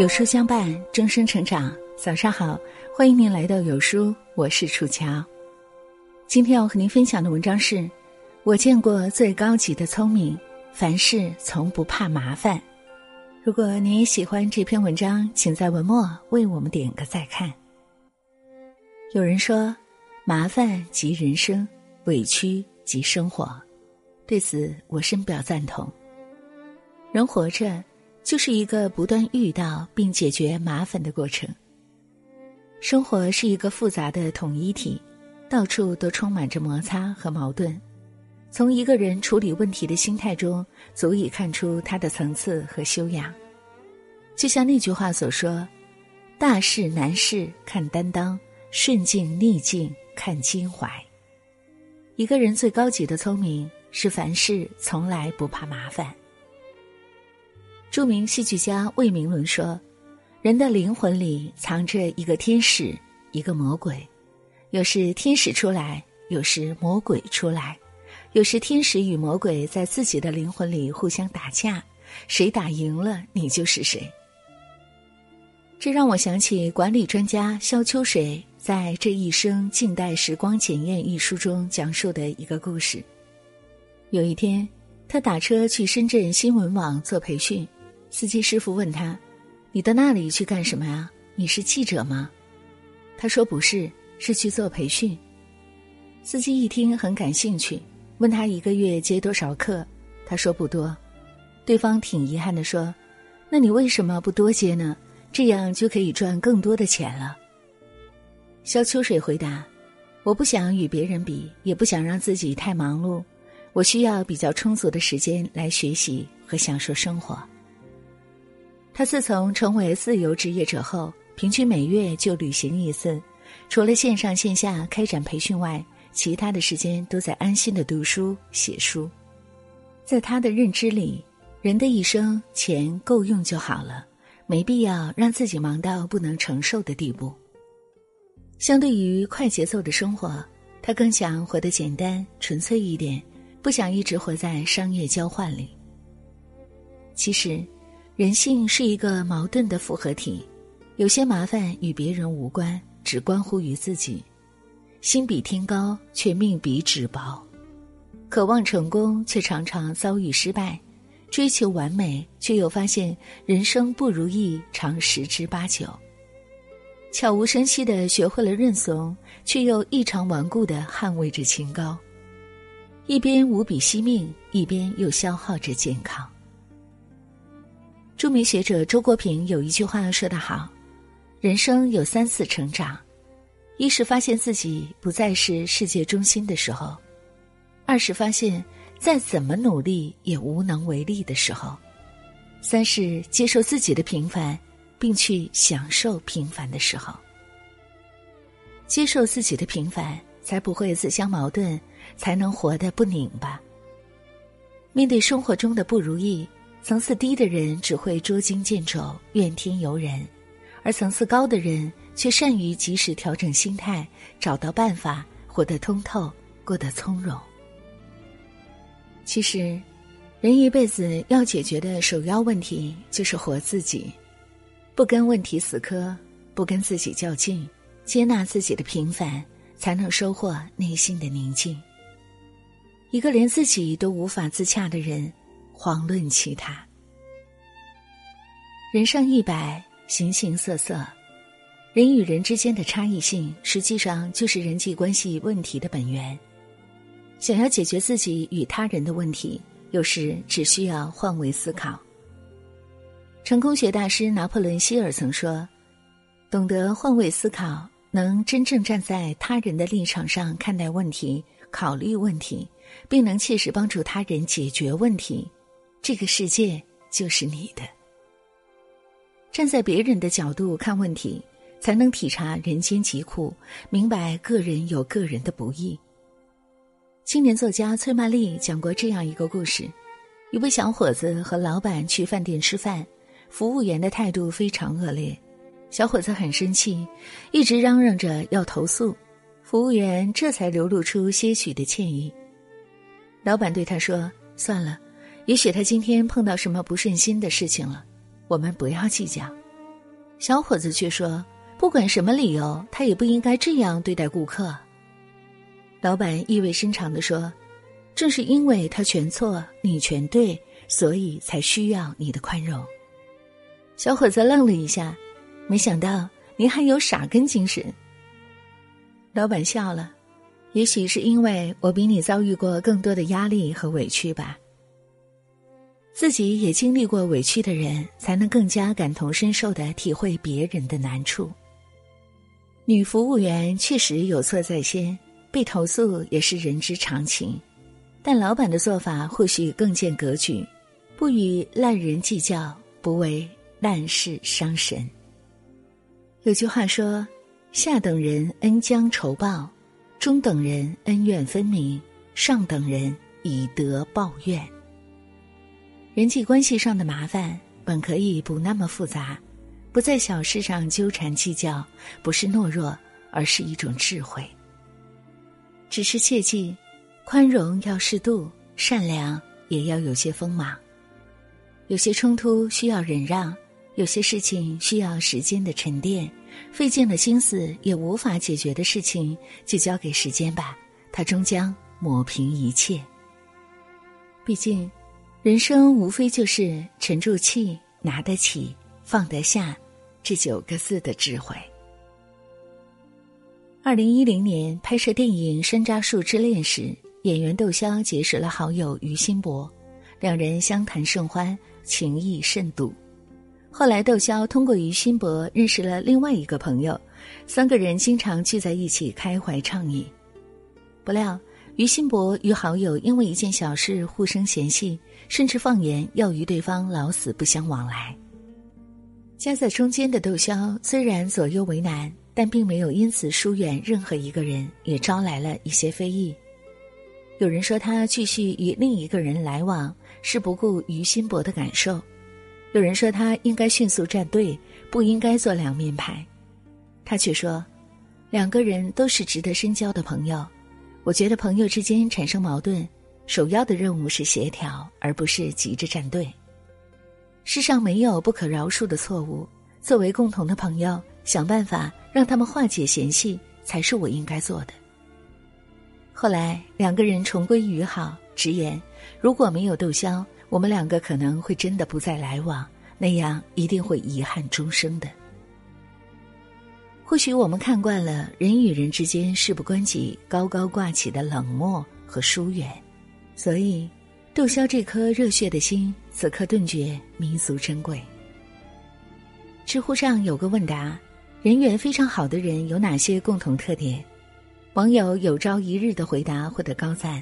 有书相伴，终生成长。早上好，欢迎您来到有书，我是楚乔。今天要和您分享的文章是：我见过最高级的聪明，凡事从不怕麻烦。如果您也喜欢这篇文章，请在文末为我们点个再看。有人说，麻烦即人生，委屈即生活。对此，我深表赞同。人活着。就是一个不断遇到并解决麻烦的过程。生活是一个复杂的统一体，到处都充满着摩擦和矛盾。从一个人处理问题的心态中，足以看出他的层次和修养。就像那句话所说：“大事难事看担当，顺境逆境看襟怀。”一个人最高级的聪明是凡事从来不怕麻烦。著名戏剧家魏明伦说：“人的灵魂里藏着一个天使，一个魔鬼。有时天使出来，有时魔鬼出来，有时天使与魔鬼在自己的灵魂里互相打架，谁打赢了，你就是谁。”这让我想起管理专家肖秋水在《这一生近代时光检验》一书中讲述的一个故事。有一天，他打车去深圳新闻网做培训。司机师傅问他：“你到那里去干什么呀？你是记者吗？”他说：“不是，是去做培训。”司机一听很感兴趣，问他一个月接多少课。他说：“不多。”对方挺遗憾的说：“那你为什么不多接呢？这样就可以赚更多的钱了。”肖秋水回答：“我不想与别人比，也不想让自己太忙碌，我需要比较充足的时间来学习和享受生活。”他自从成为自由职业者后，平均每月就旅行一次，除了线上线下开展培训外，其他的时间都在安心的读书写书。在他的认知里，人的一生钱够用就好了，没必要让自己忙到不能承受的地步。相对于快节奏的生活，他更想活得简单纯粹一点，不想一直活在商业交换里。其实。人性是一个矛盾的复合体，有些麻烦与别人无关，只关乎于自己。心比天高，却命比纸薄；渴望成功，却常常遭遇失败；追求完美，却又发现人生不如意常十之八九；悄无声息的学会了认怂，却又异常顽固的捍卫着清高。一边无比惜命，一边又消耗着健康。著名学者周国平有一句话说得好：“人生有三次成长，一是发现自己不再是世界中心的时候；二是发现再怎么努力也无能为力的时候；三是接受自己的平凡，并去享受平凡的时候。接受自己的平凡，才不会自相矛盾，才能活得不拧巴。面对生活中的不如意。”层次低的人只会捉襟见肘、怨天尤人，而层次高的人却善于及时调整心态，找到办法，活得通透，过得从容。其实，人一辈子要解决的首要问题就是活自己，不跟问题死磕，不跟自己较劲，接纳自己的平凡，才能收获内心的宁静。一个连自己都无法自洽的人。遑论其他。人生一百，形形色色，人与人之间的差异性，实际上就是人际关系问题的本源。想要解决自己与他人的问题，有时只需要换位思考。成功学大师拿破仑·希尔曾说：“懂得换位思考，能真正站在他人的立场上看待问题、考虑问题，并能切实帮助他人解决问题。”这个世界就是你的。站在别人的角度看问题，才能体察人间疾苦，明白个人有个人的不易。青年作家崔曼丽讲过这样一个故事：一位小伙子和老板去饭店吃饭，服务员的态度非常恶劣，小伙子很生气，一直嚷嚷着要投诉。服务员这才流露出些许的歉意。老板对他说：“算了。”也许他今天碰到什么不顺心的事情了，我们不要计较。小伙子却说：“不管什么理由，他也不应该这样对待顾客。”老板意味深长地说：“正是因为他全错，你全对，所以才需要你的宽容。”小伙子愣了一下，没想到您还有傻根精神。老板笑了，也许是因为我比你遭遇过更多的压力和委屈吧。自己也经历过委屈的人，才能更加感同身受的体会别人的难处。女服务员确实有错在先，被投诉也是人之常情，但老板的做法或许更见格局，不与烂人计较，不为烂事伤神。有句话说：“下等人恩将仇报，中等人恩怨分明，上等人以德报怨。”人际关系上的麻烦本可以不那么复杂，不在小事上纠缠计较，不是懦弱，而是一种智慧。只是切记，宽容要适度，善良也要有些锋芒。有些冲突需要忍让，有些事情需要时间的沉淀，费尽了心思也无法解决的事情，就交给时间吧，它终将抹平一切。毕竟。人生无非就是沉住气、拿得起、放得下，这九个字的智慧。二零一零年拍摄电影《山楂树之恋》时，演员窦骁结识了好友于心博，两人相谈甚欢，情谊甚笃。后来，窦骁通过于心博认识了另外一个朋友，三个人经常聚在一起开怀畅饮。不料。于心博与好友因为一件小事互生嫌隙，甚至放言要与对方老死不相往来。夹在中间的窦骁虽然左右为难，但并没有因此疏远任何一个人，也招来了一些非议。有人说他继续与另一个人来往是不顾于心博的感受，有人说他应该迅速站队，不应该做两面派。他却说，两个人都是值得深交的朋友。我觉得朋友之间产生矛盾，首要的任务是协调，而不是急着站队。世上没有不可饶恕的错误，作为共同的朋友，想办法让他们化解嫌隙，才是我应该做的。后来两个人重归于好，直言如果没有窦骁，我们两个可能会真的不再来往，那样一定会遗憾终生的。或许我们看惯了人与人之间事不关己、高高挂起的冷漠和疏远，所以窦骁这颗热血的心此刻顿觉弥足珍贵。知乎上有个问答：人缘非常好的人有哪些共同特点？网友有朝一日的回答获得高赞。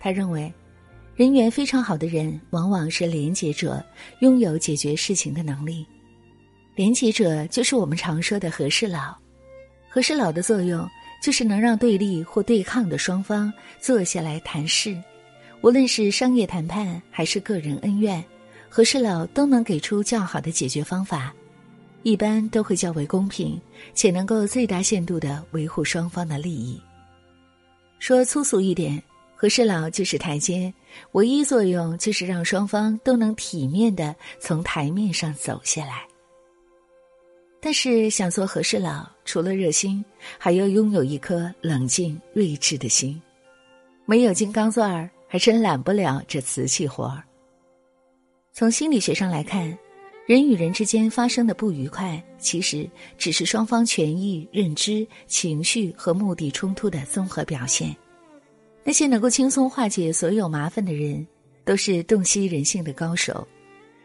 他认为，人缘非常好的人往往是廉洁者，拥有解决事情的能力。廉洁者就是我们常说的和事佬。和事佬的作用就是能让对立或对抗的双方坐下来谈事，无论是商业谈判还是个人恩怨，和事佬都能给出较好的解决方法，一般都会较为公平，且能够最大限度的维护双方的利益。说粗俗一点，和事佬就是台阶，唯一作用就是让双方都能体面的从台面上走下来。但是想做和事佬，除了热心，还要拥有一颗冷静睿智的心。没有金刚钻儿，还真揽不了这瓷器活儿。从心理学上来看，人与人之间发生的不愉快，其实只是双方权益、认知、情绪和目的冲突的综合表现。那些能够轻松化解所有麻烦的人，都是洞悉人性的高手。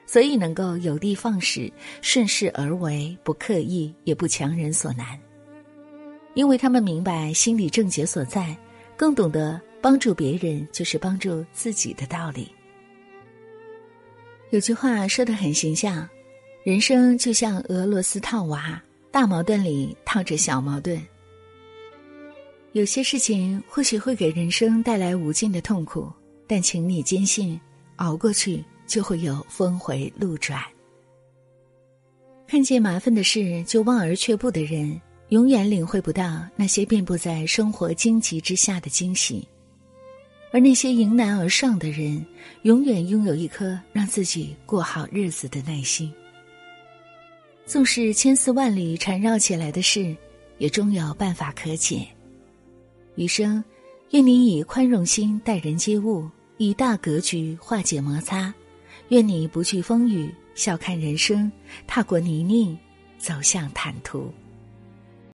所以能够有的放矢，顺势而为，不刻意，也不强人所难。因为他们明白心理症结所在，更懂得帮助别人就是帮助自己的道理。有句话说的很形象：人生就像俄罗斯套娃，大矛盾里套着小矛盾。有些事情或许会给人生带来无尽的痛苦，但请你坚信，熬过去。就会有峰回路转。看见麻烦的事就望而却步的人永远领会不到那些遍布在生活荆棘之下的惊喜。而那些迎难而上的人永远拥有一颗让自己过好日子的耐心。纵使千丝万缕缠绕起来的事也终有办法可解。余生愿你以宽容心待人接物以大格局化解摩擦愿你不惧风雨笑看人生踏过泥泞走向坦途。